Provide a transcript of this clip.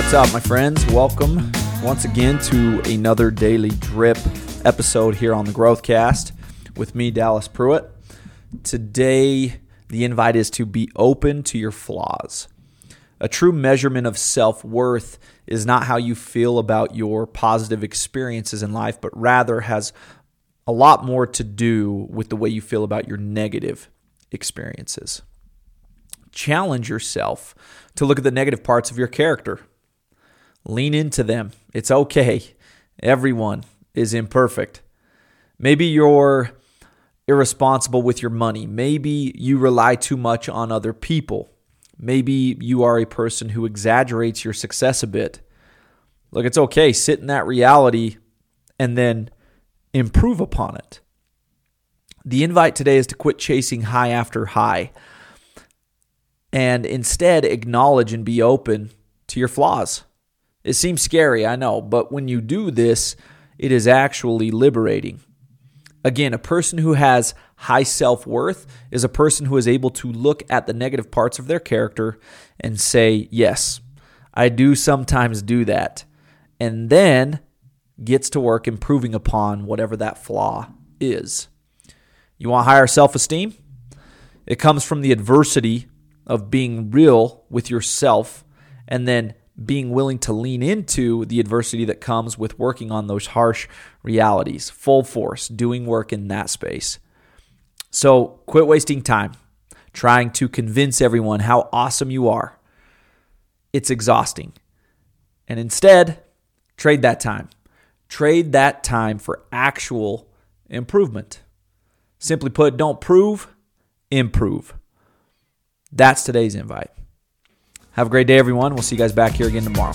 What's up, my friends? Welcome once again to another daily drip episode here on the Growthcast with me, Dallas Pruitt. Today, the invite is to be open to your flaws. A true measurement of self worth is not how you feel about your positive experiences in life, but rather has a lot more to do with the way you feel about your negative experiences. Challenge yourself to look at the negative parts of your character. Lean into them. It's okay. Everyone is imperfect. Maybe you're irresponsible with your money. Maybe you rely too much on other people. Maybe you are a person who exaggerates your success a bit. Look, it's okay. Sit in that reality and then improve upon it. The invite today is to quit chasing high after high and instead acknowledge and be open to your flaws. It seems scary, I know, but when you do this, it is actually liberating. Again, a person who has high self worth is a person who is able to look at the negative parts of their character and say, Yes, I do sometimes do that. And then gets to work improving upon whatever that flaw is. You want higher self esteem? It comes from the adversity of being real with yourself and then being willing to lean into the adversity that comes with working on those harsh realities, full force, doing work in that space. So quit wasting time trying to convince everyone how awesome you are. It's exhausting. And instead, trade that time. Trade that time for actual improvement. Simply put, don't prove, improve. That's today's invite. Have a great day, everyone. We'll see you guys back here again tomorrow.